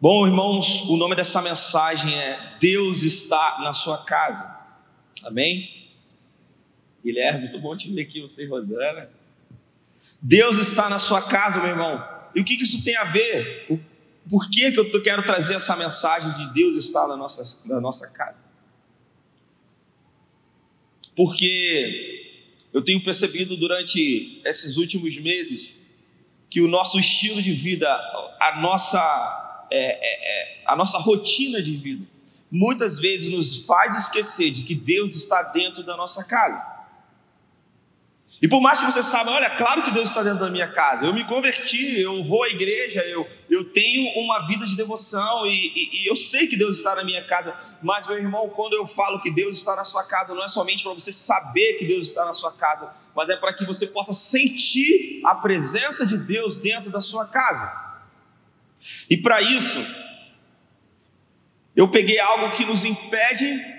Bom, irmãos, o nome dessa mensagem é Deus está na sua casa. Amém? Guilherme, muito bom te ver aqui, você Rosana. Deus está na sua casa, meu irmão. E o que, isso tem a ver? Por que, que eu quero trazer essa mensagem de Deus estar na nossa, na nossa casa? Porque eu tenho percebido durante esses últimos meses que o nosso estilo de vida, a nossa, é, é, é, a nossa rotina de vida, muitas vezes nos faz esquecer de que Deus está dentro da nossa casa. E por mais que você saiba, olha, claro que Deus está dentro da minha casa, eu me converti, eu vou à igreja, eu, eu tenho uma vida de devoção e, e, e eu sei que Deus está na minha casa, mas meu irmão, quando eu falo que Deus está na sua casa, não é somente para você saber que Deus está na sua casa, mas é para que você possa sentir a presença de Deus dentro da sua casa. E para isso, eu peguei algo que nos impede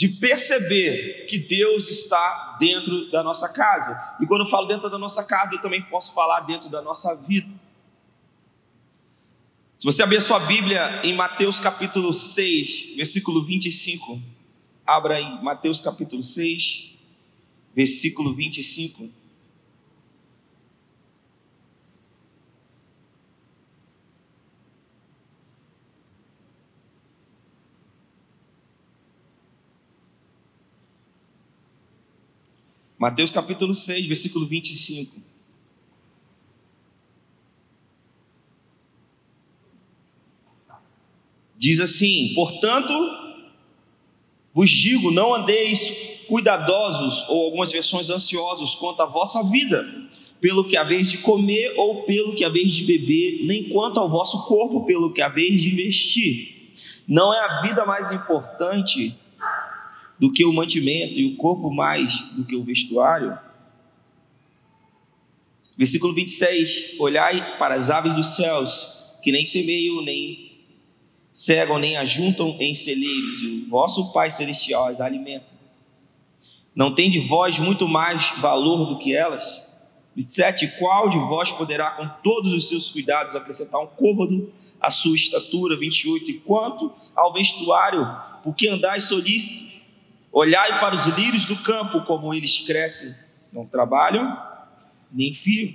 de perceber que Deus está dentro da nossa casa. E quando eu falo dentro da nossa casa, eu também posso falar dentro da nossa vida. Se você abrir a sua Bíblia em Mateus capítulo 6, versículo 25, abra aí, Mateus capítulo 6, versículo 25. Mateus capítulo 6, versículo 25. Diz assim: Portanto, vos digo, não andeis cuidadosos, ou algumas versões ansiosos, quanto à vossa vida, pelo que haveis de comer ou pelo que haveis de beber, nem quanto ao vosso corpo, pelo que haveis de vestir. Não é a vida mais importante do que o mantimento e o corpo mais do que o vestuário? Versículo 26: Olhai para as aves dos céus, que nem semeiam, nem cegam, nem ajuntam em celeiros, e o vosso Pai Celestial as alimenta. Não tem de vós muito mais valor do que elas? 27. Qual de vós poderá, com todos os seus cuidados, acrescentar um côvado à sua estatura? 28. E quanto ao vestuário, por que andais solícitos? Olhai para os lírios do campo, como eles crescem, não trabalham, nem fiam.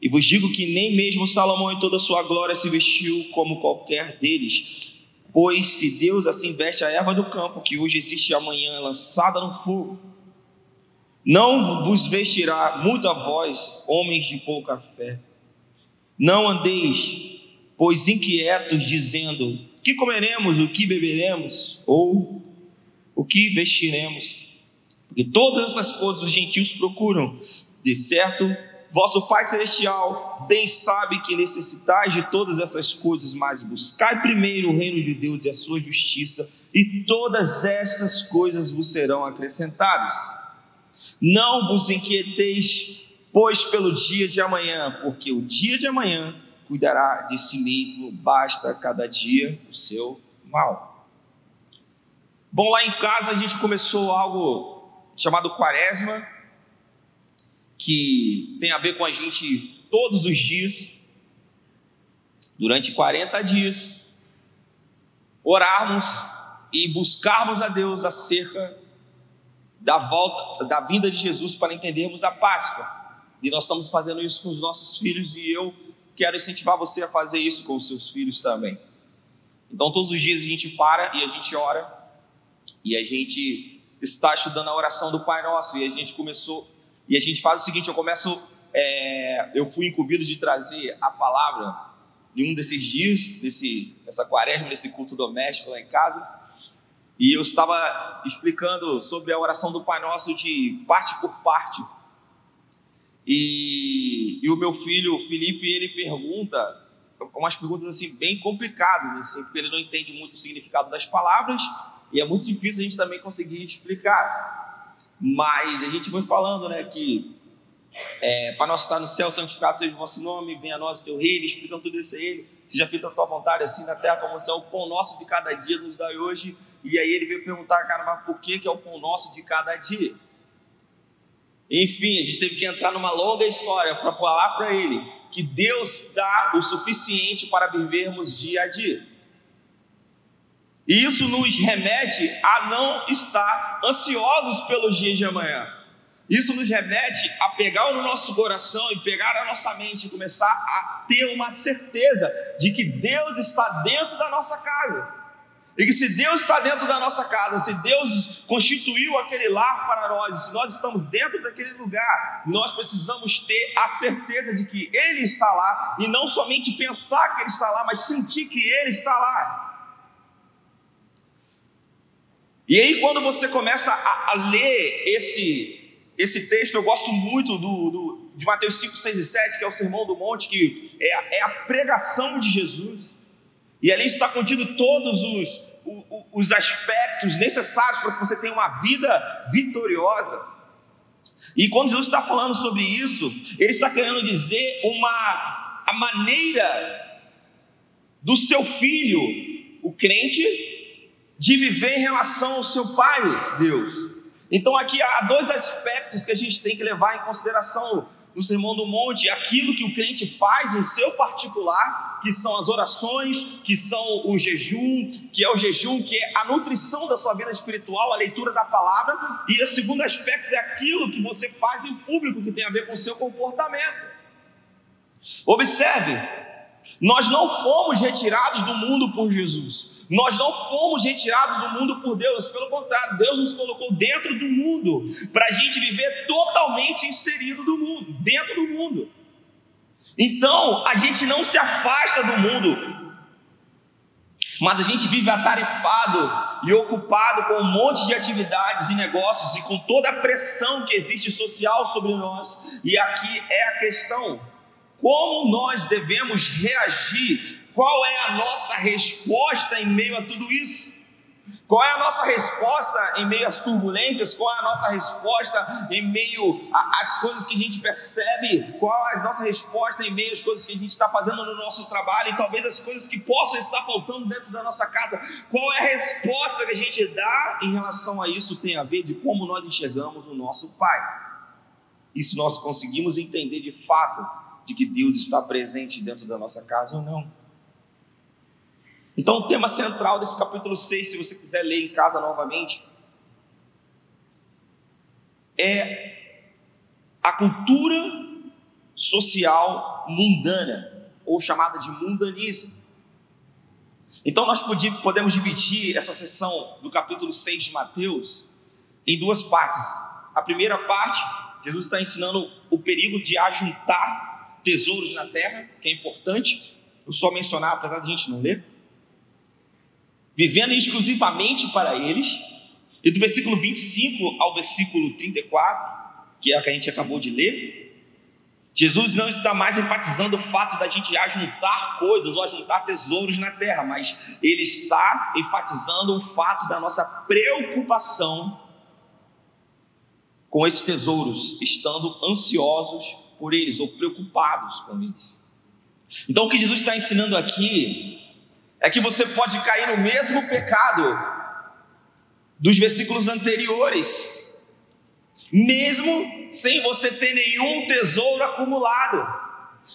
E vos digo que nem mesmo Salomão em toda a sua glória se vestiu como qualquer deles. Pois se Deus assim veste a erva do campo, que hoje existe e amanhã é lançada no fogo, não vos vestirá muito a vós, homens de pouca fé. Não andeis, pois inquietos, dizendo: que comeremos, o que beberemos, ou o que vestiremos. Porque todas essas coisas os gentios procuram, de certo, vosso Pai Celestial bem sabe que necessitais de todas essas coisas, mas buscai primeiro o reino de Deus e a sua justiça, e todas essas coisas vos serão acrescentadas. Não vos inquieteis, pois, pelo dia de amanhã, porque o dia de amanhã cuidará de si mesmo, basta cada dia o seu mal. Bom, lá em casa a gente começou algo chamado Quaresma, que tem a ver com a gente todos os dias, durante 40 dias, orarmos e buscarmos a Deus acerca da volta, da vinda de Jesus para entendermos a Páscoa. E nós estamos fazendo isso com os nossos filhos e eu quero incentivar você a fazer isso com os seus filhos também. Então, todos os dias a gente para e a gente ora e a gente está estudando a oração do Pai Nosso e a gente começou e a gente faz o seguinte: eu começo, é, eu fui incumbido de trazer a palavra em um desses dias, nesse, nessa quaresma, nesse culto doméstico lá em casa, e eu estava explicando sobre a oração do Pai Nosso de parte por parte. E, e o meu filho Felipe ele pergunta umas perguntas assim bem complicadas assim porque ele não entende muito o significado das palavras e é muito difícil a gente também conseguir explicar. Mas a gente foi falando, né, que é, para nós estar no céu, santificado seja o vosso nome, venha a nós o teu reino, explicando tudo isso a ele, seja feita a tua vontade, assim na terra como no céu, o pão nosso de cada dia nos dá hoje. E aí ele veio perguntar, cara, mas por que, que é o pão nosso de cada dia? Enfim, a gente teve que entrar numa longa história para falar para ele que Deus dá o suficiente para vivermos dia a dia. E isso nos remete a não estar ansiosos pelos dias de amanhã. Isso nos remete a pegar no nosso coração e pegar a nossa mente e começar a ter uma certeza de que Deus está dentro da nossa casa. E que se Deus está dentro da nossa casa, se Deus constituiu aquele lar para nós, se nós estamos dentro daquele lugar, nós precisamos ter a certeza de que Ele está lá e não somente pensar que Ele está lá, mas sentir que Ele está lá. E aí, quando você começa a, a ler esse, esse texto, eu gosto muito do, do, de Mateus 5, 6 e 7, que é o Sermão do Monte, que é, é a pregação de Jesus. E ali está contido todos os, os, os aspectos necessários para que você tenha uma vida vitoriosa. E quando Jesus está falando sobre isso, ele está querendo dizer uma a maneira do seu filho, o crente, de viver em relação ao seu Pai, Deus. Então aqui há dois aspectos que a gente tem que levar em consideração no Sermão do Monte, aquilo que o crente faz no seu particular, que são as orações, que são o jejum, que é o jejum, que é a nutrição da sua vida espiritual, a leitura da palavra, e o segundo aspecto é aquilo que você faz em público, que tem a ver com o seu comportamento. Observe, nós não fomos retirados do mundo por Jesus. Nós não fomos retirados do mundo por Deus. Pelo contrário, Deus nos colocou dentro do mundo para a gente viver totalmente inserido do mundo, dentro do mundo. Então, a gente não se afasta do mundo, mas a gente vive atarefado e ocupado com um monte de atividades e negócios e com toda a pressão que existe social sobre nós. E aqui é a questão como nós devemos reagir? Qual é a nossa resposta em meio a tudo isso? Qual é a nossa resposta em meio às turbulências? Qual é a nossa resposta em meio às coisas que a gente percebe? Qual é a nossa resposta em meio às coisas que a gente está fazendo no nosso trabalho e talvez as coisas que possam estar faltando dentro da nossa casa? Qual é a resposta que a gente dá em relação a isso? Tem a ver de como nós enxergamos o nosso Pai. E se nós conseguimos entender de fato de que Deus está presente dentro da nossa casa ou não. Então, o tema central desse capítulo 6, se você quiser ler em casa novamente, é a cultura social mundana, ou chamada de mundanismo. Então, nós podemos dividir essa sessão do capítulo 6 de Mateus em duas partes. A primeira parte, Jesus está ensinando o perigo de ajuntar tesouros na terra, que é importante, eu só mencionar, apesar de a gente não ler, vivendo exclusivamente para eles, e do versículo 25 ao versículo 34, que é a que a gente acabou de ler, Jesus não está mais enfatizando o fato da gente ajuntar coisas ou ajuntar tesouros na terra, mas ele está enfatizando o fato da nossa preocupação com esses tesouros, estando ansiosos por eles ou preocupados com eles. Então, o que Jesus está ensinando aqui é que você pode cair no mesmo pecado dos versículos anteriores, mesmo sem você ter nenhum tesouro acumulado.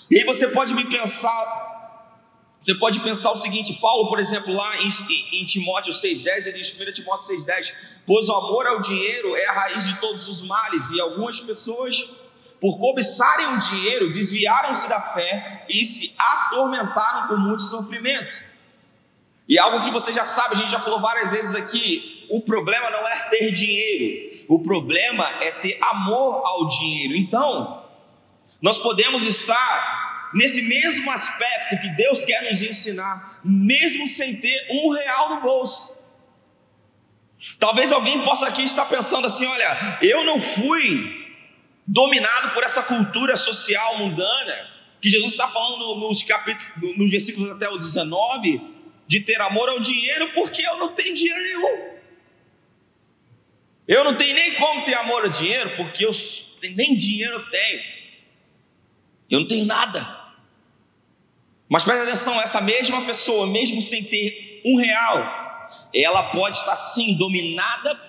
E aí você pode me pensar, você pode pensar o seguinte: Paulo, por exemplo, lá em, em Timóteo 6,10, ele diz, 1 Timóteo 6,10: Pois o amor ao dinheiro é a raiz de todos os males, e algumas pessoas por cobiçarem o dinheiro, desviaram-se da fé e se atormentaram com muitos sofrimentos. E algo que você já sabe, a gente já falou várias vezes aqui: o problema não é ter dinheiro, o problema é ter amor ao dinheiro. Então, nós podemos estar nesse mesmo aspecto que Deus quer nos ensinar, mesmo sem ter um real no bolso. Talvez alguém possa aqui estar pensando assim: olha, eu não fui dominado por essa cultura social mundana, que Jesus está falando nos, capítulos, nos versículos até o 19, de ter amor ao dinheiro, porque eu não tenho dinheiro nenhum. Eu não tenho nem como ter amor ao dinheiro, porque eu nem dinheiro eu tenho. Eu não tenho nada. Mas presta atenção, essa mesma pessoa, mesmo sem ter um real, ela pode estar sim dominada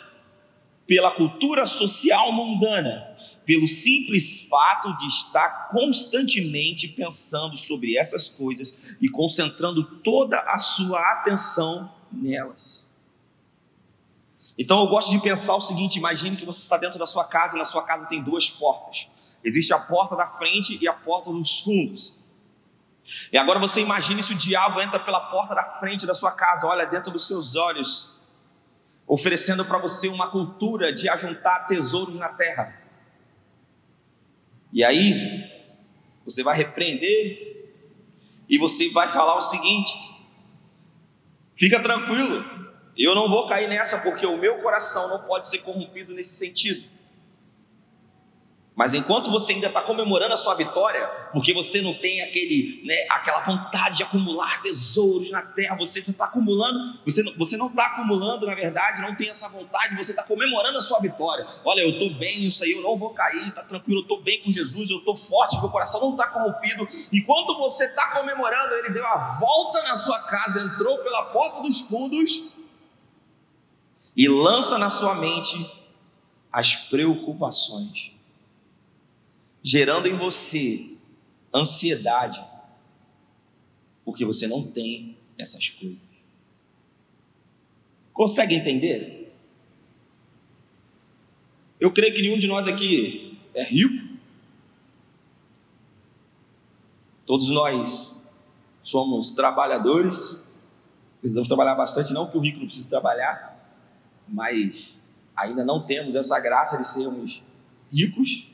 pela cultura social mundana, pelo simples fato de estar constantemente pensando sobre essas coisas e concentrando toda a sua atenção nelas. Então eu gosto de pensar o seguinte: imagine que você está dentro da sua casa e na sua casa tem duas portas. Existe a porta da frente e a porta dos fundos. E agora você imagine se o diabo entra pela porta da frente da sua casa, olha dentro dos seus olhos, oferecendo para você uma cultura de ajuntar tesouros na terra. E aí, você vai repreender e você vai falar o seguinte: fica tranquilo, eu não vou cair nessa porque o meu coração não pode ser corrompido nesse sentido. Mas enquanto você ainda está comemorando a sua vitória, porque você não tem aquele, né, aquela vontade de acumular tesouros na terra, você está acumulando, você não, você não está acumulando, na verdade, não tem essa vontade, você está comemorando a sua vitória. Olha, eu estou bem, isso aí, eu não vou cair, está tranquilo, eu estou bem com Jesus, eu estou forte, meu coração não está corrompido. Enquanto você está comemorando, ele deu a volta na sua casa, entrou pela porta dos fundos e lança na sua mente as preocupações gerando em você ansiedade, porque você não tem essas coisas. Consegue entender? Eu creio que nenhum de nós aqui é rico. Todos nós somos trabalhadores. Precisamos trabalhar bastante, não que o rico não precise trabalhar, mas ainda não temos essa graça de sermos ricos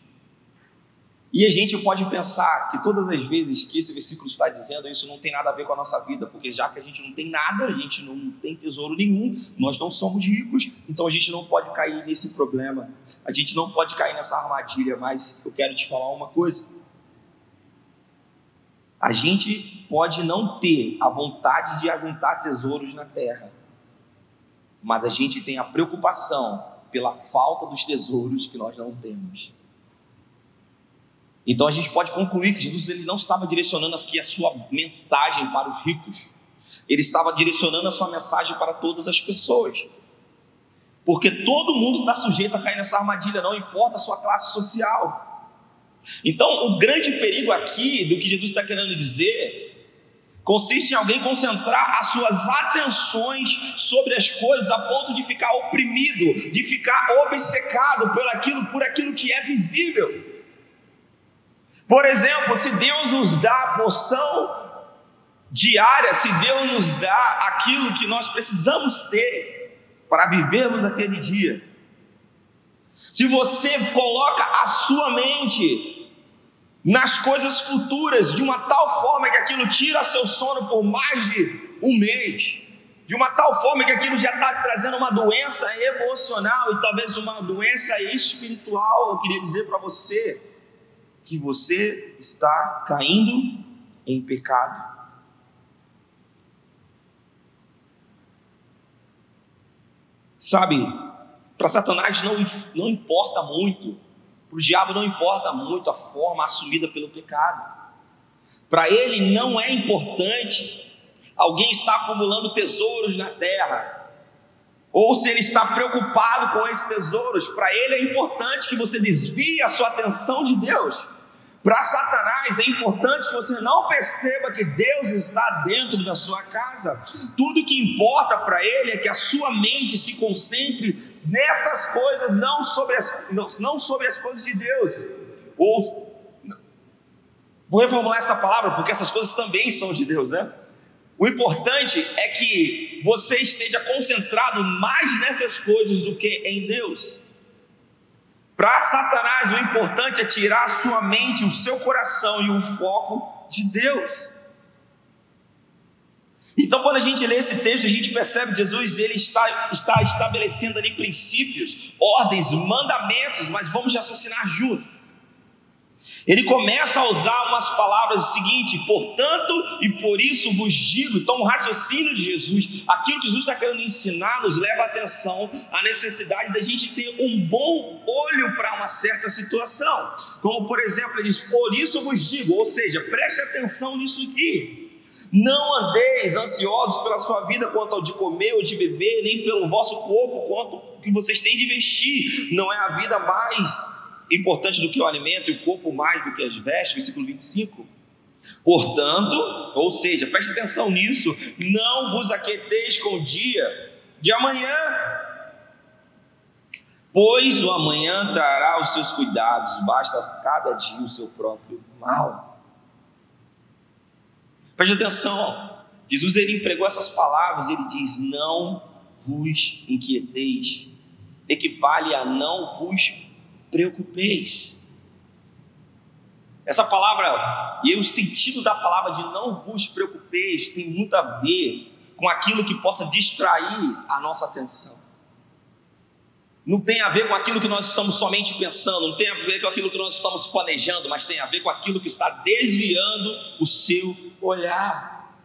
e a gente pode pensar que todas as vezes que esse versículo está dizendo, isso não tem nada a ver com a nossa vida, porque já que a gente não tem nada, a gente não tem tesouro nenhum, nós não somos ricos, então a gente não pode cair nesse problema, a gente não pode cair nessa armadilha. Mas eu quero te falar uma coisa: a gente pode não ter a vontade de ajuntar tesouros na terra, mas a gente tem a preocupação pela falta dos tesouros que nós não temos. Então a gente pode concluir que Jesus ele não estava direcionando aqui a sua mensagem para os ricos, ele estava direcionando a sua mensagem para todas as pessoas. Porque todo mundo está sujeito a cair nessa armadilha, não importa a sua classe social. Então, o grande perigo aqui do que Jesus está querendo dizer consiste em alguém concentrar as suas atenções sobre as coisas a ponto de ficar oprimido, de ficar obcecado por aquilo, por aquilo que é visível. Por exemplo, se Deus nos dá a porção diária, se Deus nos dá aquilo que nós precisamos ter para vivermos aquele dia, se você coloca a sua mente nas coisas futuras de uma tal forma que aquilo tira seu sono por mais de um mês, de uma tal forma que aquilo já está trazendo uma doença emocional e talvez uma doença espiritual, eu queria dizer para você que você está caindo em pecado. Sabe, para Satanás não, não importa muito, para o diabo não importa muito a forma assumida pelo pecado. Para ele não é importante alguém estar acumulando tesouros na terra, ou se ele está preocupado com esses tesouros. Para ele é importante que você desvie a sua atenção de Deus. Para Satanás é importante que você não perceba que Deus está dentro da sua casa. Tudo que importa para ele é que a sua mente se concentre nessas coisas, não sobre as, não sobre as coisas de Deus. Ou, vou reformular essa palavra porque essas coisas também são de Deus, né? O importante é que você esteja concentrado mais nessas coisas do que em Deus. Para Satanás, o importante é tirar a sua mente, o seu coração e o foco de Deus. Então, quando a gente lê esse texto, a gente percebe que Jesus ele está, está estabelecendo ali princípios, ordens, mandamentos, mas vamos raciocinar juntos. Ele começa a usar umas palavras seguinte, portanto e por isso vos digo. Então, o raciocínio de Jesus, aquilo que Jesus está querendo ensinar, nos leva a atenção à necessidade da gente ter um bom olho para uma certa situação. Como, por exemplo, ele diz: Por isso vos digo, ou seja, preste atenção nisso aqui. Não andeis ansiosos pela sua vida quanto ao de comer ou de beber, nem pelo vosso corpo quanto que vocês têm de vestir. Não é a vida mais importante do que o alimento e o corpo mais do que as vestes? Versículo 25. Portanto, ou seja, preste atenção nisso, não vos aquieteis com o dia de amanhã, pois o amanhã trará os seus cuidados, basta cada dia o seu próprio mal. Preste atenção, Jesus ele empregou essas palavras, ele diz: Não vos inquieteis, equivale a não vos preocupeis. Essa palavra, e o sentido da palavra de não vos preocupeis, tem muito a ver com aquilo que possa distrair a nossa atenção. Não tem a ver com aquilo que nós estamos somente pensando, não tem a ver com aquilo que nós estamos planejando, mas tem a ver com aquilo que está desviando o seu olhar.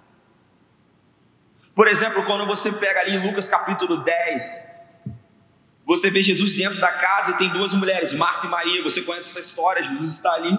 Por exemplo, quando você pega ali em Lucas capítulo 10, você vê Jesus dentro da casa e tem duas mulheres, Marta e Maria. Você conhece essa história? Jesus está ali.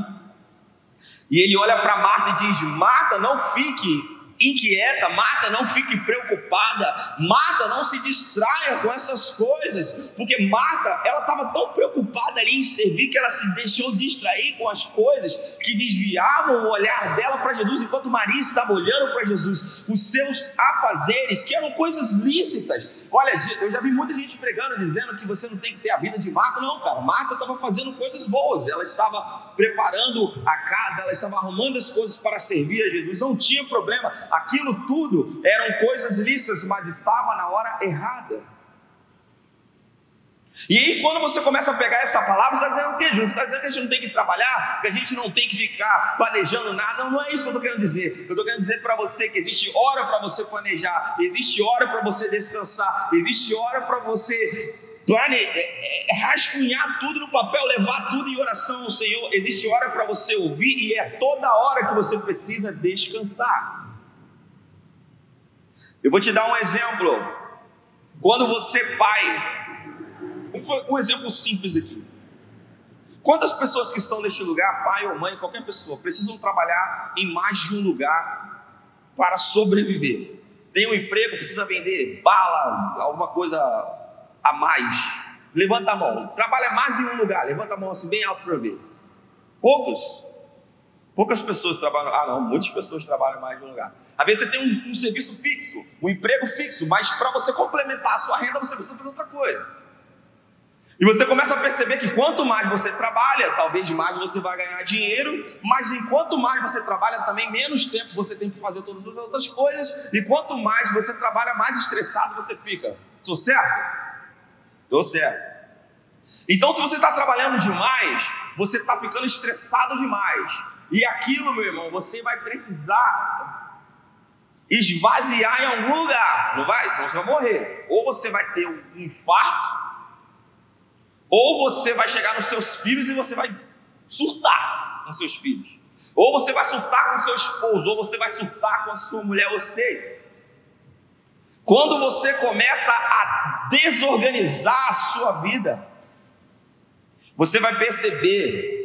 E ele olha para Marta e diz: Marta, não fique inquieta, Marta não fique preocupada, Marta não se distraia com essas coisas, porque Marta, ela estava tão preocupada ali em servir que ela se deixou distrair com as coisas que desviavam o olhar dela para Jesus, enquanto Maria estava olhando para Jesus, os seus afazeres, que eram coisas lícitas. Olha, eu já vi muita gente pregando, dizendo que você não tem que ter a vida de Marta, não, cara, Marta estava fazendo coisas boas, ela estava preparando a casa, ela estava arrumando as coisas para servir a Jesus, não tinha problema, aquilo tudo eram coisas lícitas, mas estava na hora errada. E aí, quando você começa a pegar essa palavra, você está dizendo o quê, Júnior? Você está dizendo que a gente não tem que trabalhar, que a gente não tem que ficar planejando nada. Não, não é isso que eu estou querendo dizer. Eu estou querendo dizer para você que existe hora para você planejar, existe hora para você descansar, existe hora para você plane, é, é, rascunhar tudo no papel, levar tudo em oração ao Senhor. Existe hora para você ouvir e é toda hora que você precisa descansar. Eu vou te dar um exemplo. Quando você, pai, um, exemplo simples aqui. Quantas pessoas que estão neste lugar, pai ou mãe, qualquer pessoa, precisam trabalhar em mais de um lugar para sobreviver? Tem um emprego, precisa vender bala, alguma coisa a mais. Levanta a mão. Trabalha mais em um lugar. Levanta a mão assim, bem alto para ver. Poucos. Poucas pessoas trabalham. Ah, não, muitas pessoas trabalham mais de um lugar. Às vezes você tem um, um serviço fixo, um emprego fixo, mas para você complementar a sua renda, você precisa fazer outra coisa. E você começa a perceber que quanto mais você trabalha, talvez mais você vai ganhar dinheiro, mas enquanto mais você trabalha, também menos tempo você tem que fazer todas as outras coisas, e quanto mais você trabalha, mais estressado você fica. Estou certo? Estou certo. Então, se você está trabalhando demais, você está ficando estressado demais. E aquilo, meu irmão, você vai precisar esvaziar em algum lugar, não vai? Senão você vai morrer. Ou você vai ter um infarto, ou você vai chegar nos seus filhos e você vai surtar com seus filhos. Ou você vai surtar com seu esposo, ou você vai surtar com a sua mulher, eu sei. Quando você começa a desorganizar a sua vida, você vai perceber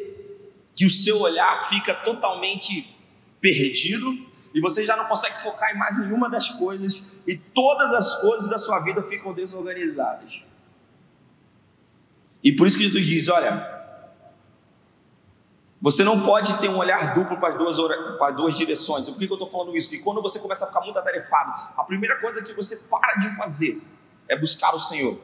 que o seu olhar fica totalmente perdido e você já não consegue focar em mais nenhuma das coisas e todas as coisas da sua vida ficam desorganizadas. E por isso que Jesus diz: olha, você não pode ter um olhar duplo para as duas, para as duas direções. Por que eu estou falando isso? Que quando você começa a ficar muito atarefado, a primeira coisa que você para de fazer é buscar o Senhor.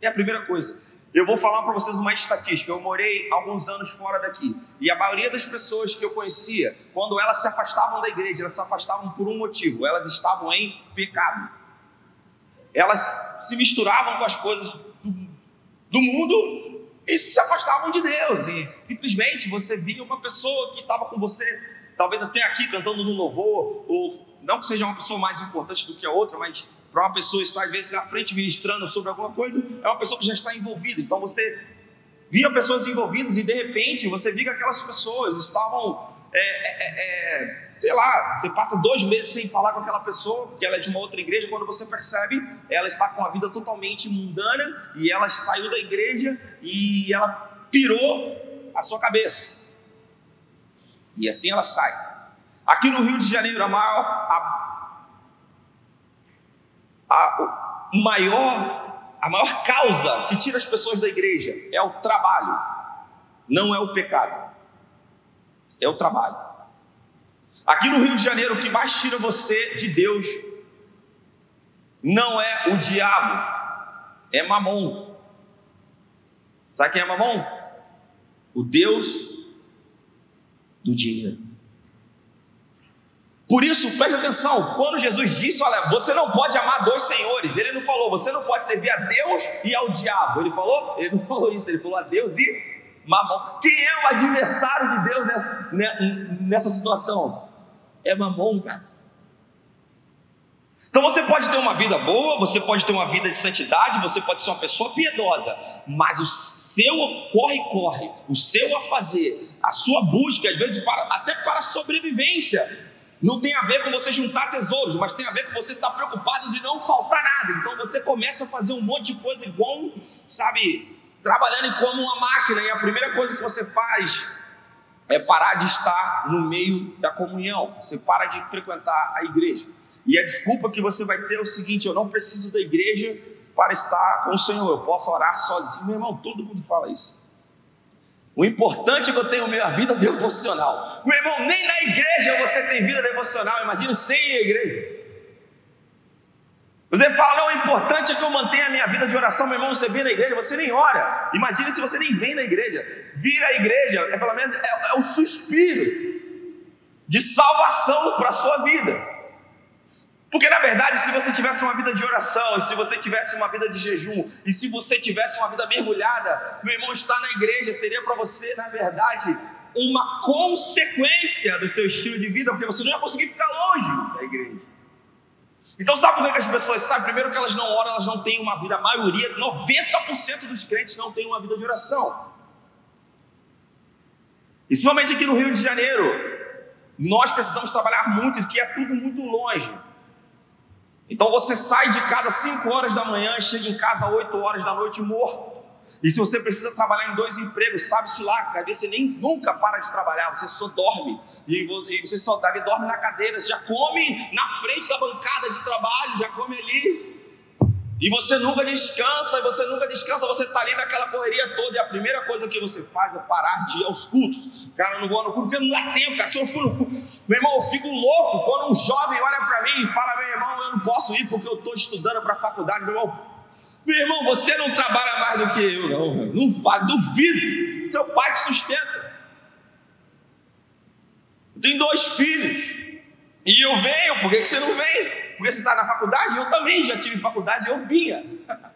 É a primeira coisa. Eu vou falar para vocês uma estatística. Eu morei alguns anos fora daqui e a maioria das pessoas que eu conhecia, quando elas se afastavam da igreja, elas se afastavam por um motivo: elas estavam em pecado. Elas se misturavam com as coisas do, do mundo e se afastavam de Deus. E simplesmente você via uma pessoa que estava com você, talvez até aqui cantando no louvor, ou não que seja uma pessoa mais importante do que a outra, mas para uma pessoa estar às vezes na frente ministrando sobre alguma coisa, é uma pessoa que já está envolvida. Então você via pessoas envolvidas e de repente você via que aquelas pessoas estavam, é, é, é, é, sei lá, você passa dois meses sem falar com aquela pessoa, porque ela é de uma outra igreja, quando você percebe, ela está com a vida totalmente mundana e ela saiu da igreja e ela pirou a sua cabeça. E assim ela sai. Aqui no Rio de Janeiro, a maior, a a, maior a maior causa que tira as pessoas da igreja é o trabalho, não é o pecado, é o trabalho. Aqui no Rio de Janeiro, o que mais tira você de Deus não é o diabo, é mamon. Sabe quem é mamon? O Deus do dinheiro. Por isso, preste atenção, quando Jesus disse: Olha, você não pode amar dois senhores, ele não falou, você não pode servir a Deus e ao diabo. Ele falou? Ele não falou isso, ele falou a Deus e mamon. Quem é o adversário de Deus nessa, nessa situação? É mamon, cara. Então você pode ter uma vida boa, você pode ter uma vida de santidade, você pode ser uma pessoa piedosa, mas o seu corre-corre, o seu a fazer, a sua busca, às vezes para, até para a sobrevivência, não tem a ver com você juntar tesouros, mas tem a ver com você estar preocupado de não faltar nada. Então você começa a fazer um monte de coisa igual, sabe, trabalhando como uma máquina, e a primeira coisa que você faz é parar de estar no meio da comunhão, você para de frequentar a igreja. E a desculpa que você vai ter é o seguinte: eu não preciso da igreja para estar com o Senhor, eu posso orar sozinho. Meu irmão, todo mundo fala isso. O importante é que eu tenho minha vida devocional. Meu irmão, nem na igreja você tem vida devocional, imagina sem igreja. Você fala, não, o importante é que eu mantenha a minha vida de oração, meu irmão, você vem na igreja, você nem ora. Imagina se você nem vem na igreja. Vir à igreja é pelo menos é, é o suspiro de salvação para a sua vida. Porque na verdade, se você tivesse uma vida de oração, e se você tivesse uma vida de jejum, e se você tivesse uma vida mergulhada, meu irmão, estar na igreja seria para você, na verdade, uma consequência do seu estilo de vida, porque você não ia conseguir ficar longe da igreja. Então, sabe por que as pessoas sabem? Primeiro, que elas não oram, elas não têm uma vida, a maioria, 90% dos crentes não tem uma vida de oração. E principalmente aqui no Rio de Janeiro, nós precisamos trabalhar muito, porque é tudo muito longe. Então você sai de casa às 5 horas da manhã e chega em casa às 8 horas da noite morto. E se você precisa trabalhar em dois empregos, sabe-se lá, vezes você nem nunca para de trabalhar, você só dorme. E você só dorme na cadeira, já come na frente da bancada de trabalho, já come ali. E você nunca descansa, e você nunca descansa, você está ali naquela correria toda, e a primeira coisa que você faz é parar de ir aos cultos. Cara, eu não vou no culto porque não dá tempo, cara. Se eu no culto, meu irmão, eu fico louco quando um jovem olha para mim e fala: meu irmão, eu não posso ir porque eu estou estudando para a faculdade. Meu irmão, meu irmão, você não trabalha mais do que eu, não, não faz, duvido. Seu pai te sustenta. Eu tenho dois filhos, e eu venho, por que você não vem? Porque você está na faculdade? Eu também já tive faculdade, eu vinha.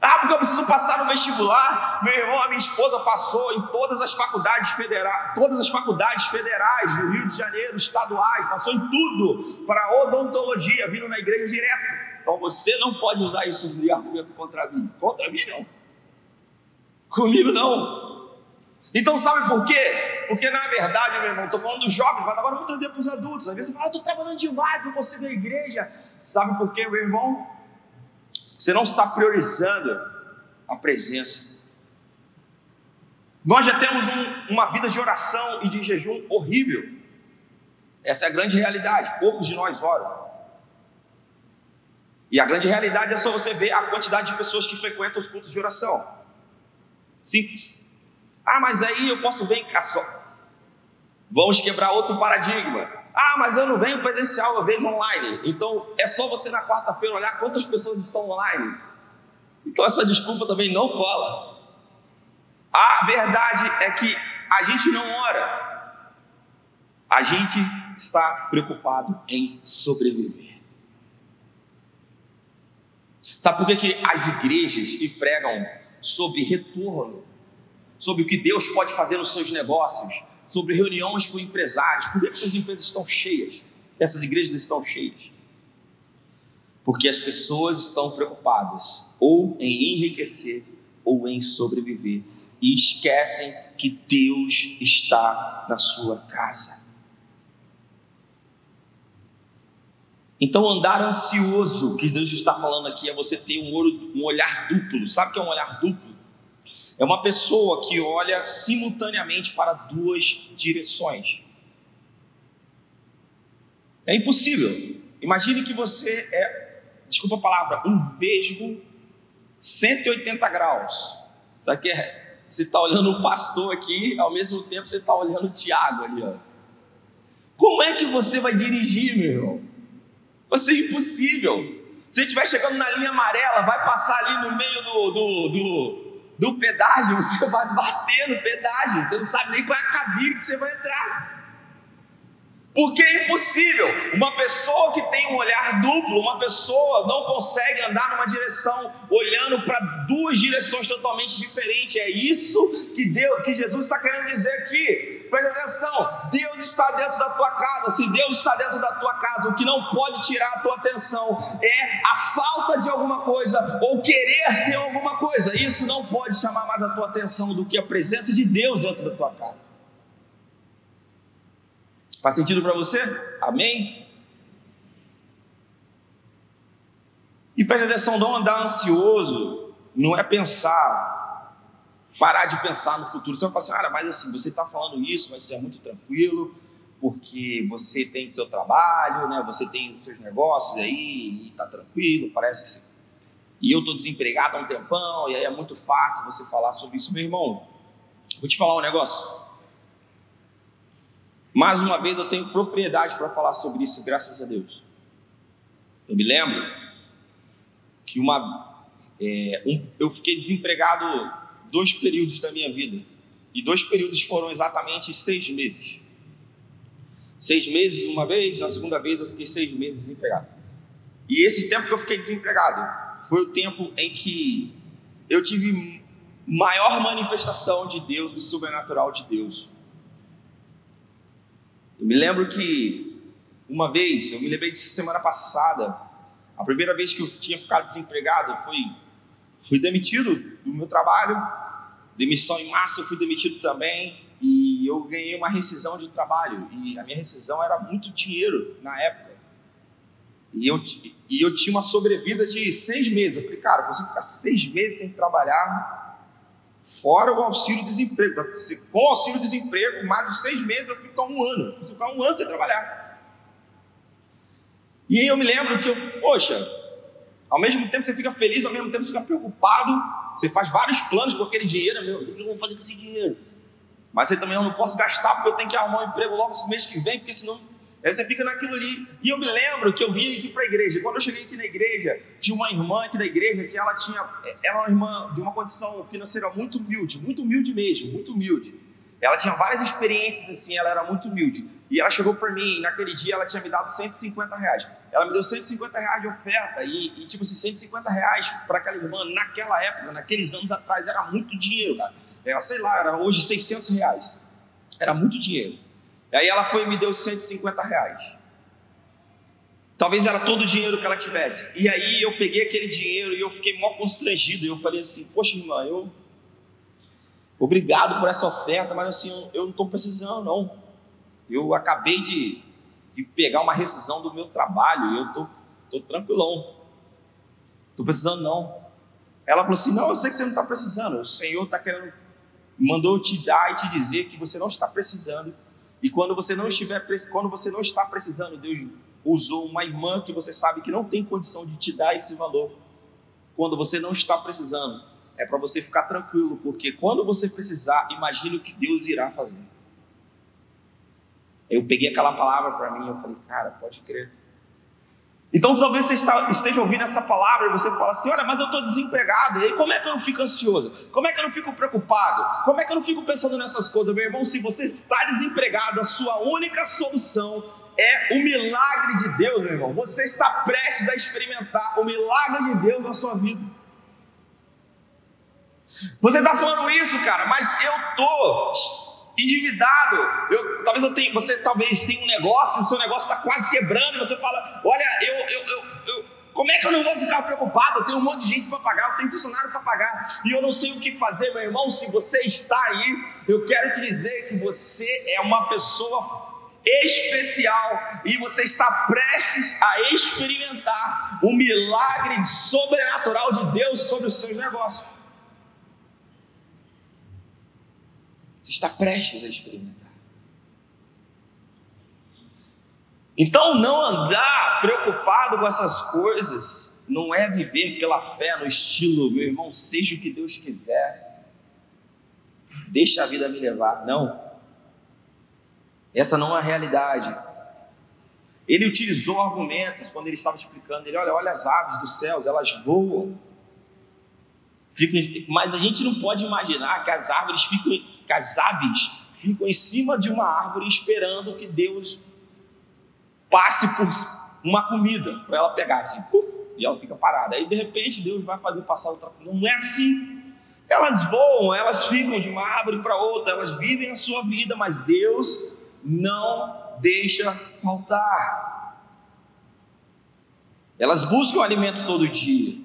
Ah, porque eu preciso passar no vestibular. Meu irmão, a minha esposa passou em todas as faculdades federais, todas as faculdades federais do Rio de Janeiro, estaduais, passou em tudo para odontologia, vindo na igreja direto. Então você não pode usar isso de argumento contra mim. Contra mim não. Comigo não. Então, sabe por quê? Porque na verdade, meu irmão, estou falando dos jovens, mas agora vamos trazer para os adultos. Às vezes você fala, estou trabalhando demais, não consigo ir à igreja. Sabe por quê, meu irmão? Você não está priorizando a presença. Nós já temos um, uma vida de oração e de jejum horrível. Essa é a grande realidade. Poucos de nós oram. E a grande realidade é só você ver a quantidade de pessoas que frequentam os cultos de oração. Simples. Ah, mas aí eu posso ver em casa. Vamos quebrar outro paradigma. Ah, mas eu não venho presencial, eu vejo online. Então é só você na quarta-feira olhar quantas pessoas estão online. Então essa desculpa também não cola. A verdade é que a gente não ora. A gente está preocupado em sobreviver. Sabe por que, que as igrejas que pregam sobre retorno sobre o que Deus pode fazer nos seus negócios, sobre reuniões com empresários. Por que essas empresas estão cheias? Essas igrejas estão cheias? Porque as pessoas estão preocupadas ou em enriquecer ou em sobreviver e esquecem que Deus está na sua casa. Então, andar ansioso, que Deus está falando aqui, é você ter um olhar duplo. Sabe o que é um olhar duplo? É uma pessoa que olha simultaneamente para duas direções. É impossível. Imagine que você é desculpa a palavra, um vesgo 180 graus. Isso aqui é, você está olhando o pastor aqui, ao mesmo tempo você está olhando o Tiago ali, ó. Como é que você vai dirigir, meu irmão? Vai ser impossível. Se estiver chegando na linha amarela, vai passar ali no meio do, do, do, do pedágio, você vai bater no pedágio, você não sabe nem qual é a cabine que você vai entrar. Porque é impossível. Uma pessoa que tem um olhar duplo, uma pessoa não consegue andar numa direção olhando para duas direções totalmente diferentes. É isso que Deus, que Jesus está querendo dizer aqui. Presta atenção. Deus está dentro da tua casa. Se Deus está dentro da tua casa, o que não pode tirar a tua atenção é a falta de alguma coisa ou querer ter alguma coisa. Isso não pode chamar mais a tua atenção do que a presença de Deus dentro da tua casa. Faz sentido para você? Amém? E presta atenção, não andar ansioso não é pensar, parar de pensar no futuro. Você vai falar assim, ah, mas assim, você está falando isso, mas você é muito tranquilo, porque você tem seu trabalho, né? você tem seus negócios aí, e está tranquilo, parece que você... E eu estou desempregado há um tempão, e aí é muito fácil você falar sobre isso. Meu irmão, vou te falar um negócio. Mais uma vez eu tenho propriedade para falar sobre isso, graças a Deus. Eu me lembro que uma, é, um, eu fiquei desempregado dois períodos da minha vida. E dois períodos foram exatamente seis meses. Seis meses uma vez, na segunda vez eu fiquei seis meses desempregado. E esse tempo que eu fiquei desempregado foi o tempo em que eu tive maior manifestação de Deus, do sobrenatural de Deus. Eu me lembro que uma vez, eu me lembrei disso semana passada, a primeira vez que eu tinha ficado desempregado, eu fui, fui demitido do meu trabalho, demissão em março, eu fui demitido também, e eu ganhei uma rescisão de trabalho, e a minha rescisão era muito dinheiro na época. E eu, e eu tinha uma sobrevida de seis meses. Eu falei, cara, eu consigo ficar seis meses sem trabalhar, Fora o auxílio-desemprego. Com o auxílio-desemprego, mais de seis meses eu fico um ano. Eu fico um ano sem trabalhar. E aí eu me lembro que eu, poxa, ao mesmo tempo você fica feliz, ao mesmo tempo você fica preocupado. Você faz vários planos com aquele dinheiro, meu, o que eu vou fazer com esse dinheiro? Mas você também eu não posso gastar porque eu tenho que arrumar um emprego logo esse mês que vem, porque senão Aí você fica naquilo ali. E eu me lembro que eu vim aqui para a igreja. Quando eu cheguei aqui na igreja, tinha uma irmã aqui da igreja que ela tinha, era uma irmã de uma condição financeira muito humilde, muito humilde mesmo, muito humilde. Ela tinha várias experiências assim, ela era muito humilde. E ela chegou para mim, naquele dia ela tinha me dado 150 reais. Ela me deu 150 reais de oferta. E, e tipo assim, 150 reais para aquela irmã, naquela época, naqueles anos atrás, era muito dinheiro, cara. Era, sei lá, era hoje 600 reais. Era muito dinheiro. E aí ela foi e me deu 150 reais. Talvez era todo o dinheiro que ela tivesse. E aí eu peguei aquele dinheiro e eu fiquei mó constrangido. E eu falei assim: Poxa, irmã, eu. Obrigado por essa oferta, mas assim, eu, não estou precisando, não. Eu acabei de, de pegar uma rescisão do meu trabalho. Eu estou tô, tô tranquilão. Estou precisando, não. Ela falou assim: Não, eu sei que você não está precisando. O Senhor está querendo. Mandou te dar e te dizer que você não está precisando e quando você não estiver, quando você não está precisando, Deus usou uma irmã que você sabe que não tem condição de te dar esse valor. Quando você não está precisando, é para você ficar tranquilo, porque quando você precisar, imagine o que Deus irá fazer. Eu peguei aquela palavra para mim, eu falei, cara, pode crer. Então talvez você esteja ouvindo essa palavra e você fala assim: olha, mas eu estou desempregado, e aí como é que eu não fico ansioso? Como é que eu não fico preocupado? Como é que eu não fico pensando nessas coisas? Meu irmão, se você está desempregado, a sua única solução é o milagre de Deus, meu irmão. Você está prestes a experimentar o milagre de Deus na sua vida. Você está falando isso, cara, mas eu estou endividado. Eu, talvez eu tenha, você talvez tenha um negócio, o seu negócio está quase quebrando, você fala: Olha, eu, eu, eu, eu, como é que eu não vou ficar preocupado? Eu tenho um monte de gente para pagar, eu tenho funcionário para pagar, e eu não sei o que fazer, meu irmão. Se você está aí, eu quero te dizer que você é uma pessoa especial e você está prestes a experimentar o milagre sobrenatural de Deus sobre os seus negócios. Está prestes a experimentar. Então, não andar preocupado com essas coisas não é viver pela fé no estilo, meu irmão, seja o que Deus quiser, deixa a vida me levar. Não. Essa não é a realidade. Ele utilizou argumentos quando ele estava explicando. Ele, olha, olha as aves dos céus, elas voam. Mas a gente não pode imaginar que as árvores ficam, que as aves ficam em cima de uma árvore esperando que Deus passe por uma comida para ela pegar assim, puf, e ela fica parada. Aí de repente Deus vai fazer passar outra comida. Não é assim. Elas voam, elas ficam de uma árvore para outra, elas vivem a sua vida, mas Deus não deixa faltar. Elas buscam alimento todo dia.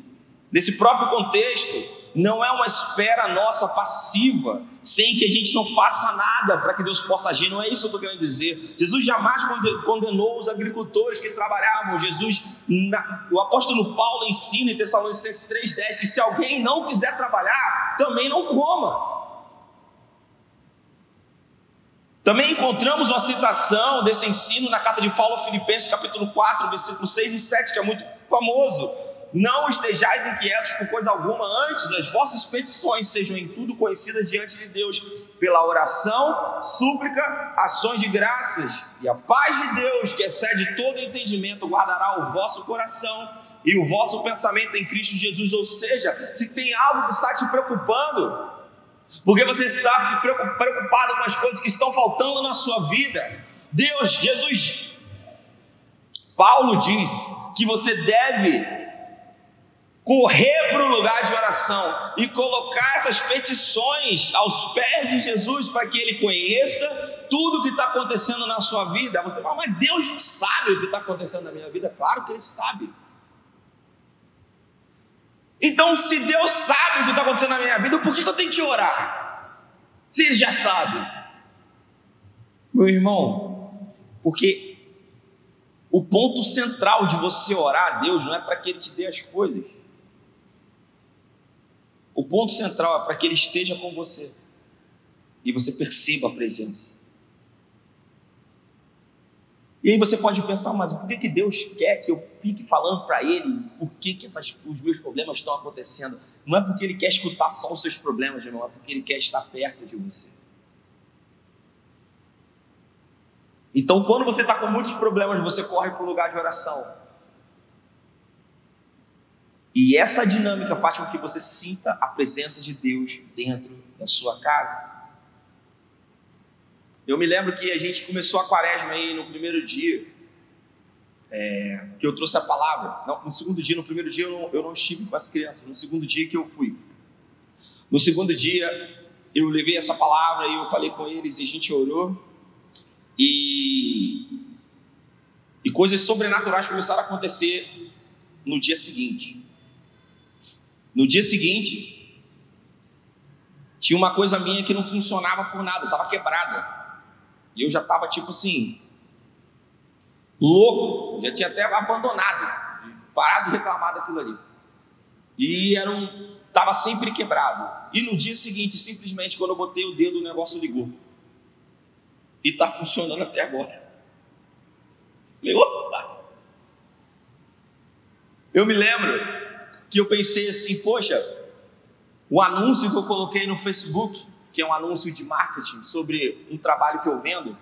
Nesse próprio contexto, não é uma espera nossa passiva, sem que a gente não faça nada para que Deus possa agir, não é isso que eu estou querendo dizer. Jesus jamais condenou os agricultores que trabalhavam. Jesus, o apóstolo Paulo ensina em Tessalonicenses 3,10 que se alguém não quiser trabalhar, também não coma. Também encontramos uma citação desse ensino na carta de Paulo aos Filipenses, capítulo 4, versículos 6 e 7, que é muito famoso. Não estejais inquietos por coisa alguma, antes as vossas petições sejam em tudo conhecidas diante de Deus, pela oração, súplica, ações de graças, e a paz de Deus, que excede todo entendimento, guardará o vosso coração e o vosso pensamento em Cristo Jesus. Ou seja, se tem algo que está te preocupando, porque você está preocupado com as coisas que estão faltando na sua vida. Deus, Jesus, Paulo diz que você deve correr para o lugar de oração e colocar essas petições aos pés de Jesus para que ele conheça tudo o que está acontecendo na sua vida. Você fala, mas Deus não sabe o que está acontecendo na minha vida? Claro que ele sabe. Então, se Deus sabe o que está acontecendo na minha vida, por que eu tenho que orar? Se Ele já sabe. Meu irmão, porque o ponto central de você orar a Deus não é para que Ele te dê as coisas. Ponto central é para que Ele esteja com você e você perceba a presença. E aí você pode pensar, mas por que, que Deus quer que eu fique falando para Ele por que, que essas, os meus problemas estão acontecendo? Não é porque Ele quer escutar só os seus problemas, irmão, é porque Ele quer estar perto de você. Então, quando você está com muitos problemas, você corre para o lugar de oração. E essa dinâmica faz com que você sinta a presença de Deus dentro da sua casa. Eu me lembro que a gente começou a quaresma aí no primeiro dia, é, que eu trouxe a palavra. Não, no segundo dia, no primeiro dia eu não, eu não estive com as crianças, no segundo dia que eu fui. No segundo dia eu levei essa palavra e eu falei com eles e a gente orou. E, e coisas sobrenaturais começaram a acontecer no dia seguinte. No dia seguinte, tinha uma coisa minha que não funcionava por nada, estava quebrada. E eu já estava tipo assim, louco, já tinha até abandonado, parado de reclamar daquilo ali. E era um, estava sempre quebrado. E no dia seguinte, simplesmente, quando eu botei o dedo, o negócio ligou. E está funcionando até agora. Falei, opa! Eu me lembro que eu pensei assim, poxa, o anúncio que eu coloquei no Facebook que é um anúncio de marketing sobre um trabalho que eu vendo,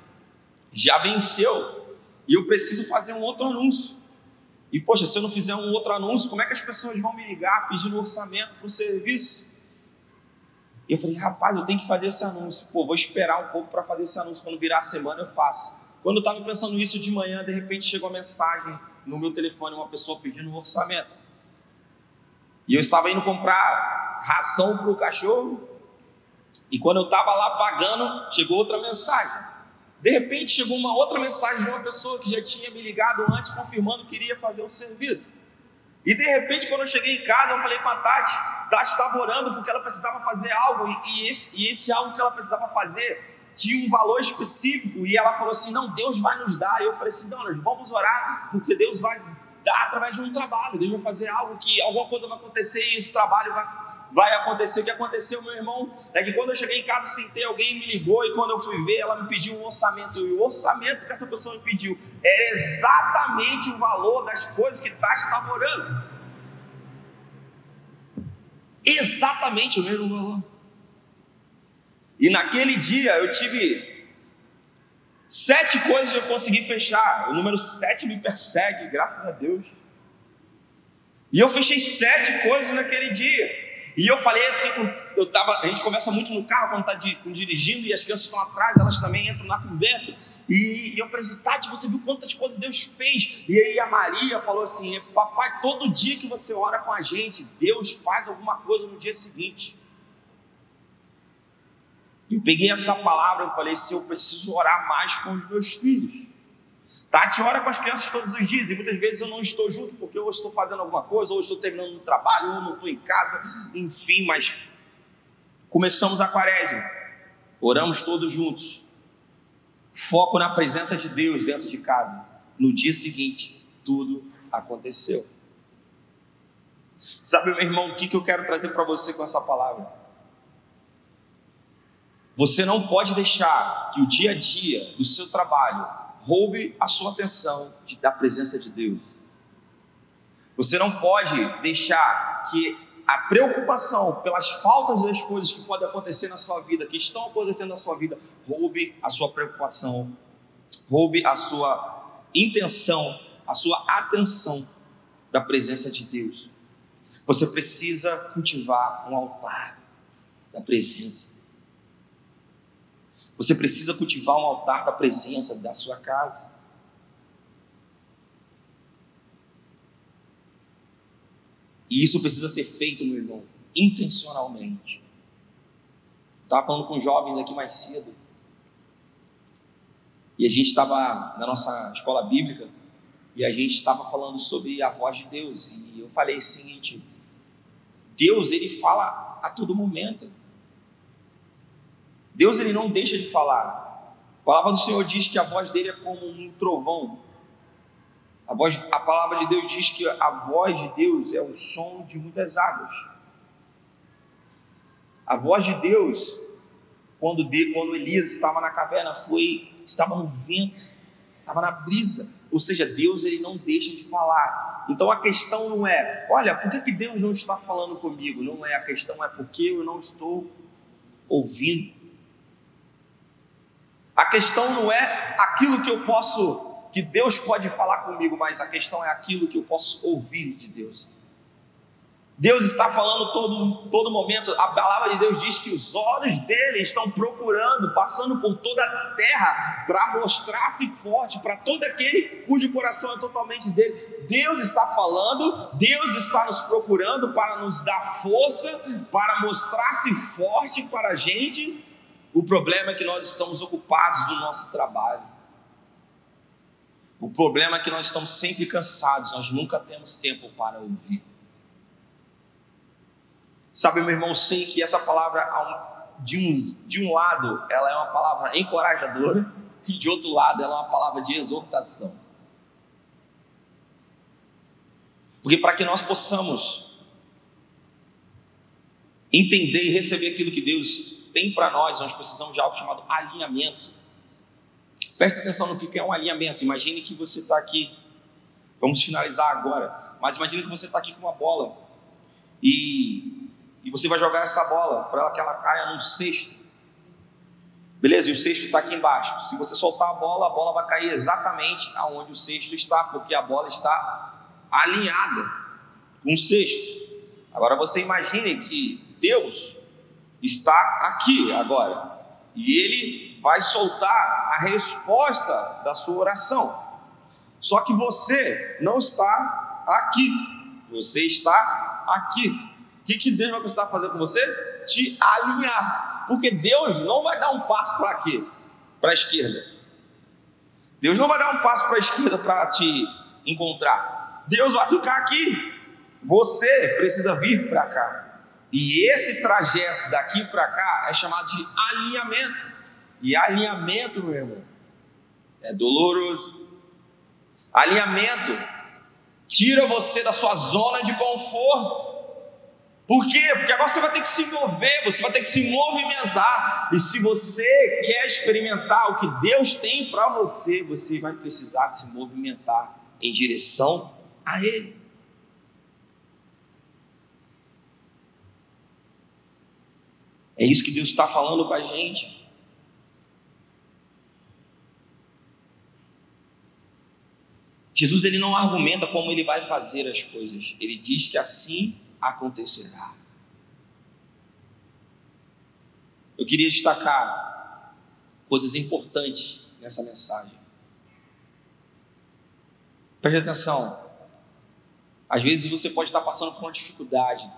já venceu e eu preciso fazer um outro anúncio. E poxa, se eu não fizer um outro anúncio, como é que as pessoas vão me ligar pedindo orçamento para o serviço? E eu falei, rapaz, eu tenho que fazer esse anúncio. Pô, vou esperar um pouco para fazer esse anúncio. Quando virar a semana, eu faço. Quando eu estava pensando isso de manhã, de repente chegou uma mensagem no meu telefone, uma pessoa pedindo um orçamento. E eu estava indo comprar ração para o cachorro. E quando eu estava lá pagando, chegou outra mensagem. De repente chegou uma outra mensagem de uma pessoa que já tinha me ligado antes, confirmando que iria fazer o serviço. E de repente, quando eu cheguei em casa, eu falei com a Tati, Tati estava orando porque ela precisava fazer algo, e esse, e esse algo que ela precisava fazer tinha um valor específico, e ela falou assim: Não, Deus vai nos dar. Eu falei assim: Não, nós vamos orar, porque Deus vai dar através de um trabalho, Deus vai fazer algo que alguma coisa vai acontecer e esse trabalho vai vai acontecer. O que aconteceu, meu irmão, é que quando eu cheguei em casa, sentei, alguém me ligou e quando eu fui ver, ela me pediu um orçamento. E o orçamento que essa pessoa me pediu era exatamente o valor das coisas que Tati estava orando. Exatamente o mesmo valor. E naquele dia eu tive sete coisas eu consegui fechar. O número sete me persegue, graças a Deus. E eu fechei sete coisas naquele dia. E eu falei assim, eu tava, a gente conversa muito no carro quando está dirigindo e as crianças estão atrás, elas também entram na conversa. E, e eu falei assim, Tati, você viu quantas coisas Deus fez? E aí a Maria falou assim, papai, todo dia que você ora com a gente, Deus faz alguma coisa no dia seguinte. Eu peguei essa palavra e falei, se eu preciso orar mais com os meus filhos. Tati ora com as crianças todos os dias e muitas vezes eu não estou junto porque eu estou fazendo alguma coisa, ou estou terminando um trabalho, ou não estou em casa, enfim, mas começamos a quaresma, oramos todos juntos, foco na presença de Deus dentro de casa. No dia seguinte, tudo aconteceu. Sabe, meu irmão, o que eu quero trazer para você com essa palavra? Você não pode deixar que o dia a dia do seu trabalho roube a sua atenção de, da presença de Deus. Você não pode deixar que a preocupação pelas faltas das coisas que podem acontecer na sua vida, que estão acontecendo na sua vida, roube a sua preocupação, roube a sua intenção, a sua atenção da presença de Deus. Você precisa cultivar um altar da presença. Você precisa cultivar um altar da presença da sua casa. E isso precisa ser feito, meu irmão, intencionalmente. Estava falando com jovens aqui mais cedo. E a gente estava na nossa escola bíblica e a gente estava falando sobre a voz de Deus. E eu falei o seguinte: Deus, ele fala a todo momento. Deus ele não deixa de falar. A palavra do Senhor diz que a voz dele é como um trovão. A, voz, a palavra de Deus diz que a voz de Deus é o som de muitas águas. A voz de Deus, quando, de, quando Elias estava na caverna, foi estava no vento, estava na brisa. Ou seja, Deus ele não deixa de falar. Então a questão não é, olha, por que, que Deus não está falando comigo? Não é, a questão é porque eu não estou ouvindo. A questão não é aquilo que eu posso, que Deus pode falar comigo, mas a questão é aquilo que eu posso ouvir de Deus. Deus está falando todo, todo momento, a palavra de Deus diz que os olhos dele estão procurando, passando por toda a terra, para mostrar-se forte para todo aquele cujo coração é totalmente dele. Deus está falando, Deus está nos procurando para nos dar força, para mostrar-se forte para a gente, o problema é que nós estamos ocupados do nosso trabalho. O problema é que nós estamos sempre cansados, nós nunca temos tempo para ouvir. Sabe, meu irmão, sei que essa palavra, de um, de um lado, ela é uma palavra encorajadora, e de outro lado, ela é uma palavra de exortação. Porque para que nós possamos entender e receber aquilo que Deus tem para nós, nós precisamos de algo chamado alinhamento. Preste atenção no que é um alinhamento. Imagine que você está aqui, vamos finalizar agora, mas imagine que você está aqui com uma bola e, e você vai jogar essa bola para que ela caia num cesto. Beleza? E o cesto está aqui embaixo. Se você soltar a bola, a bola vai cair exatamente aonde o cesto está, porque a bola está alinhada com o cesto. Agora você imagine que Deus está aqui agora. E ele vai soltar a resposta da sua oração. Só que você não está aqui. Você está aqui. O que, que Deus vai precisar fazer com você? Te alinhar. Porque Deus não vai dar um passo para quê? Para a esquerda. Deus não vai dar um passo para a esquerda para te encontrar. Deus vai ficar aqui. Você precisa vir para cá. E esse trajeto daqui para cá é chamado de alinhamento. E alinhamento, meu irmão, é doloroso. Alinhamento tira você da sua zona de conforto. Por quê? Porque agora você vai ter que se mover, você vai ter que se movimentar. E se você quer experimentar o que Deus tem para você, você vai precisar se movimentar em direção a Ele. É isso que Deus está falando com a gente. Jesus ele não argumenta como ele vai fazer as coisas. Ele diz que assim acontecerá. Eu queria destacar coisas importantes nessa mensagem. Preste atenção. Às vezes você pode estar passando por uma dificuldade.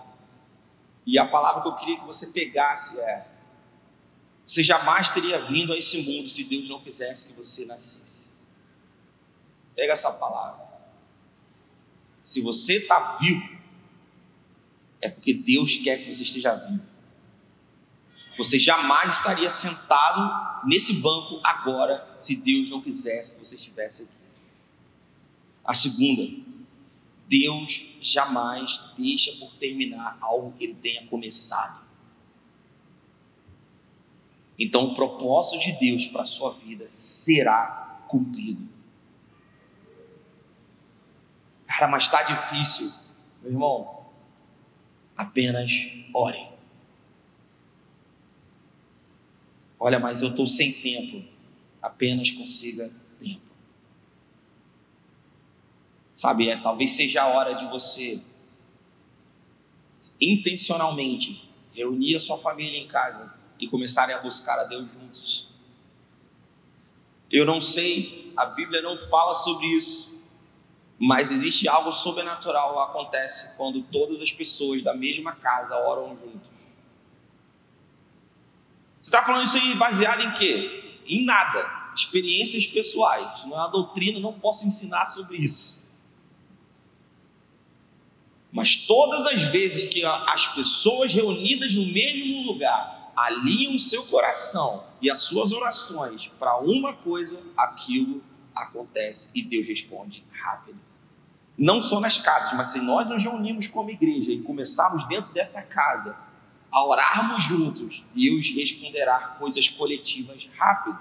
E a palavra que eu queria que você pegasse é: você jamais teria vindo a esse mundo se Deus não quisesse que você nascesse. Pega essa palavra. Se você está vivo, é porque Deus quer que você esteja vivo. Você jamais estaria sentado nesse banco agora se Deus não quisesse que você estivesse aqui. A segunda, Deus jamais deixa por terminar algo que ele tenha começado. Então, o propósito de Deus para a sua vida será cumprido. Cara, mas está difícil. Meu irmão, apenas ore. Olha, mas eu estou sem tempo. Apenas consiga tempo. Sabe, é, talvez seja a hora de você intencionalmente reunir a sua família em casa e começarem a buscar a Deus juntos. Eu não sei, a Bíblia não fala sobre isso, mas existe algo sobrenatural que acontece quando todas as pessoas da mesma casa oram juntos. Você está falando isso aí baseado em quê? Em nada. Experiências pessoais. Não é doutrina, não posso ensinar sobre isso. Mas todas as vezes que as pessoas reunidas no mesmo lugar alinham seu coração e as suas orações para uma coisa, aquilo acontece e Deus responde rápido. Não só nas casas, mas se nós nos reunimos como igreja e começarmos dentro dessa casa a orarmos juntos, Deus responderá coisas coletivas rápido.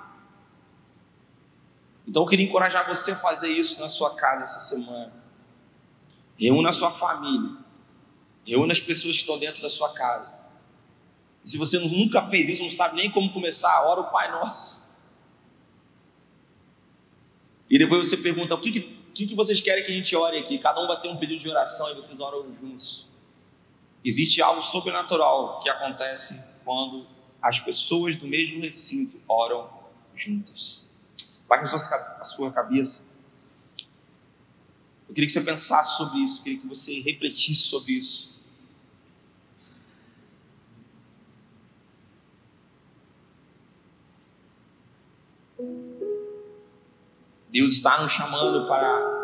Então eu queria encorajar você a fazer isso na sua casa essa semana Reúna a sua família. Reúna as pessoas que estão dentro da sua casa. E se você nunca fez isso, não sabe nem como começar, ora o Pai Nosso. E depois você pergunta: o que, que, que vocês querem que a gente ore aqui? Cada um vai ter um pedido de oração e vocês oram juntos. Existe algo sobrenatural que acontece quando as pessoas do mesmo recinto oram juntas. Baixe a sua cabeça. Eu queria que você pensasse sobre isso, eu queria que você refletisse sobre isso. Deus está nos chamando para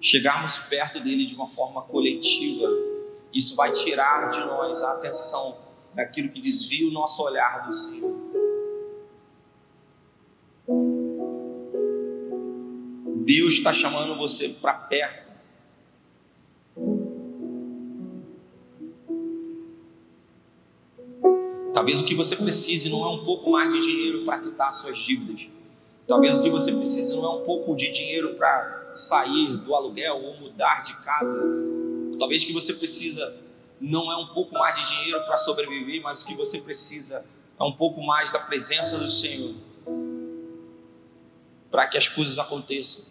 chegarmos perto dele de uma forma coletiva. Isso vai tirar de nós a atenção daquilo que desvia o nosso olhar do Senhor. Deus está chamando você para perto. Talvez o que você precise não é um pouco mais de dinheiro para quitar suas dívidas. Talvez o que você precise não é um pouco de dinheiro para sair do aluguel ou mudar de casa. Talvez o que você precisa não é um pouco mais de dinheiro para sobreviver, mas o que você precisa é um pouco mais da presença do Senhor para que as coisas aconteçam.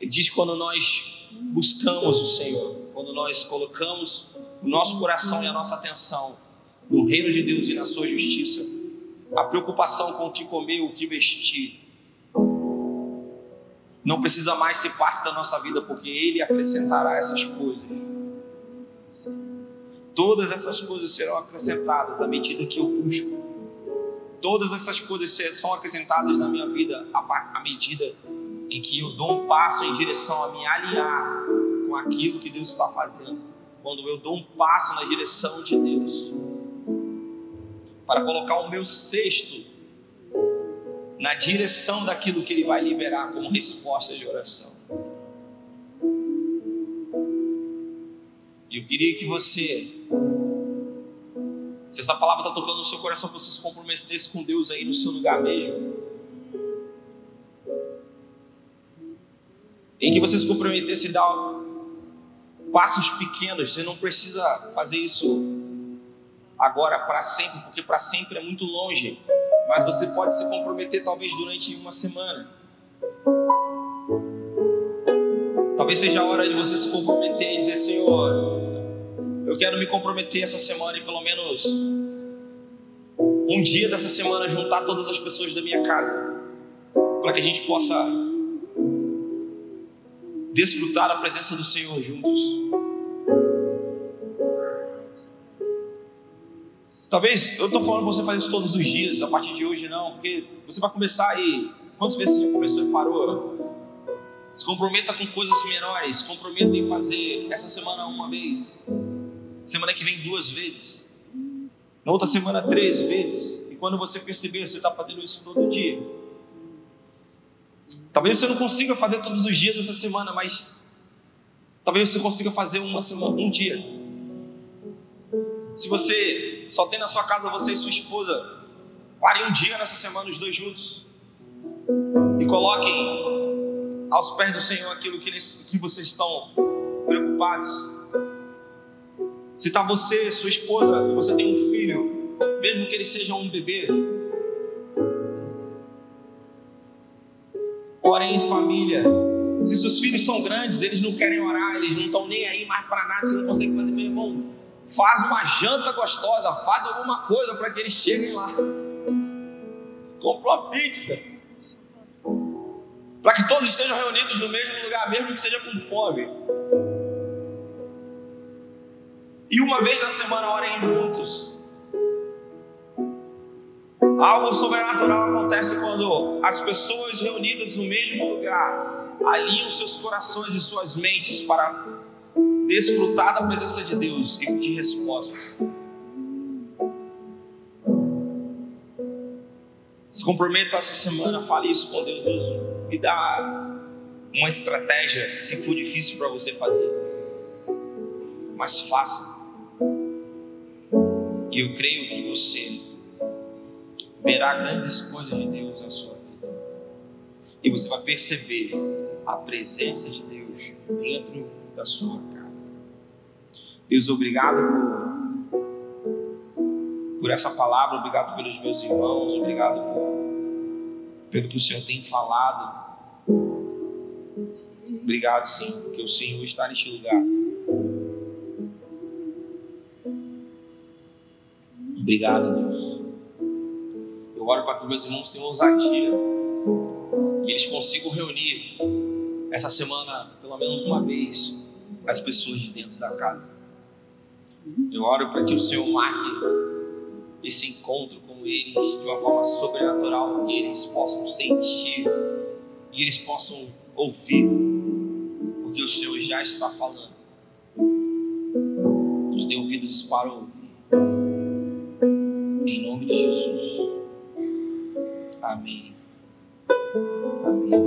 Ele diz que quando nós buscamos o Senhor, quando nós colocamos o nosso coração e a nossa atenção no reino de Deus e na sua justiça, a preocupação com o que comer, o que vestir, não precisa mais ser parte da nossa vida, porque Ele acrescentará essas coisas. Todas essas coisas serão acrescentadas à medida que eu busco. Todas essas coisas são acrescentadas na minha vida à medida em que eu dou um passo em direção a me alinhar com aquilo que Deus está fazendo, quando eu dou um passo na direção de Deus, para colocar o meu cesto na direção daquilo que Ele vai liberar como resposta de oração. E eu queria que você, se essa palavra está tocando no seu coração, você se comprometesse com Deus aí no seu lugar mesmo. em que você se comprometesse a dar passos pequenos. Você não precisa fazer isso agora para sempre, porque para sempre é muito longe, mas você pode se comprometer talvez durante uma semana. Talvez seja a hora de você se comprometer e dizer: Senhor, eu quero me comprometer essa semana e pelo menos um dia dessa semana juntar todas as pessoas da minha casa, para que a gente possa desfrutar da presença do Senhor juntos. Talvez eu estou falando para você fazer isso todos os dias, a partir de hoje não, porque você vai começar aí. Quantas vezes você já começou e parou? Se comprometa com coisas menores, se comprometa em fazer essa semana uma vez, semana que vem duas vezes, na outra semana três vezes, e quando você perceber, você está fazendo isso todo dia. Talvez você não consiga fazer todos os dias dessa semana, mas talvez você consiga fazer uma semana, um dia. Se você só tem na sua casa você e sua esposa, parem um dia nessa semana os dois juntos e coloquem aos pés do Senhor aquilo que, que vocês estão preocupados. Se está você, sua esposa, e você tem um filho, mesmo que ele seja um bebê, orem em família. Se seus filhos são grandes, eles não querem orar, eles não estão nem aí mais para nada, você não consegue fazer, meu irmão faz uma janta gostosa, faz alguma coisa para que eles cheguem lá. Compra uma pizza. Para que todos estejam reunidos no mesmo lugar, mesmo que seja com fome. E uma vez na semana orem juntos. Algo sobrenatural acontece quando as pessoas reunidas no mesmo lugar alinham seus corações e suas mentes para desfrutar da presença de Deus e pedir respostas. Se comprometa essa semana, fale isso com Deus. Deus, me dá uma estratégia, se for difícil para você fazer, mas faça. E eu creio que você verá grandes coisas de Deus na sua vida. E você vai perceber a presença de Deus dentro da sua casa. Deus, obrigado por, por essa palavra, obrigado pelos meus irmãos, obrigado por, pelo que o Senhor tem falado. Obrigado, sim, porque o Senhor está neste lugar. Obrigado, Deus. Eu oro para que meus irmãos tenham ousadia e eles consigam reunir essa semana, pelo menos uma vez, as pessoas de dentro da casa. Eu oro para que o Senhor marque esse encontro com eles de uma forma sobrenatural, que eles possam sentir e eles possam ouvir, porque o Senhor já está falando. Nos dê ouvidos para ouvir. Em nome de Jesus. Amém. Amém.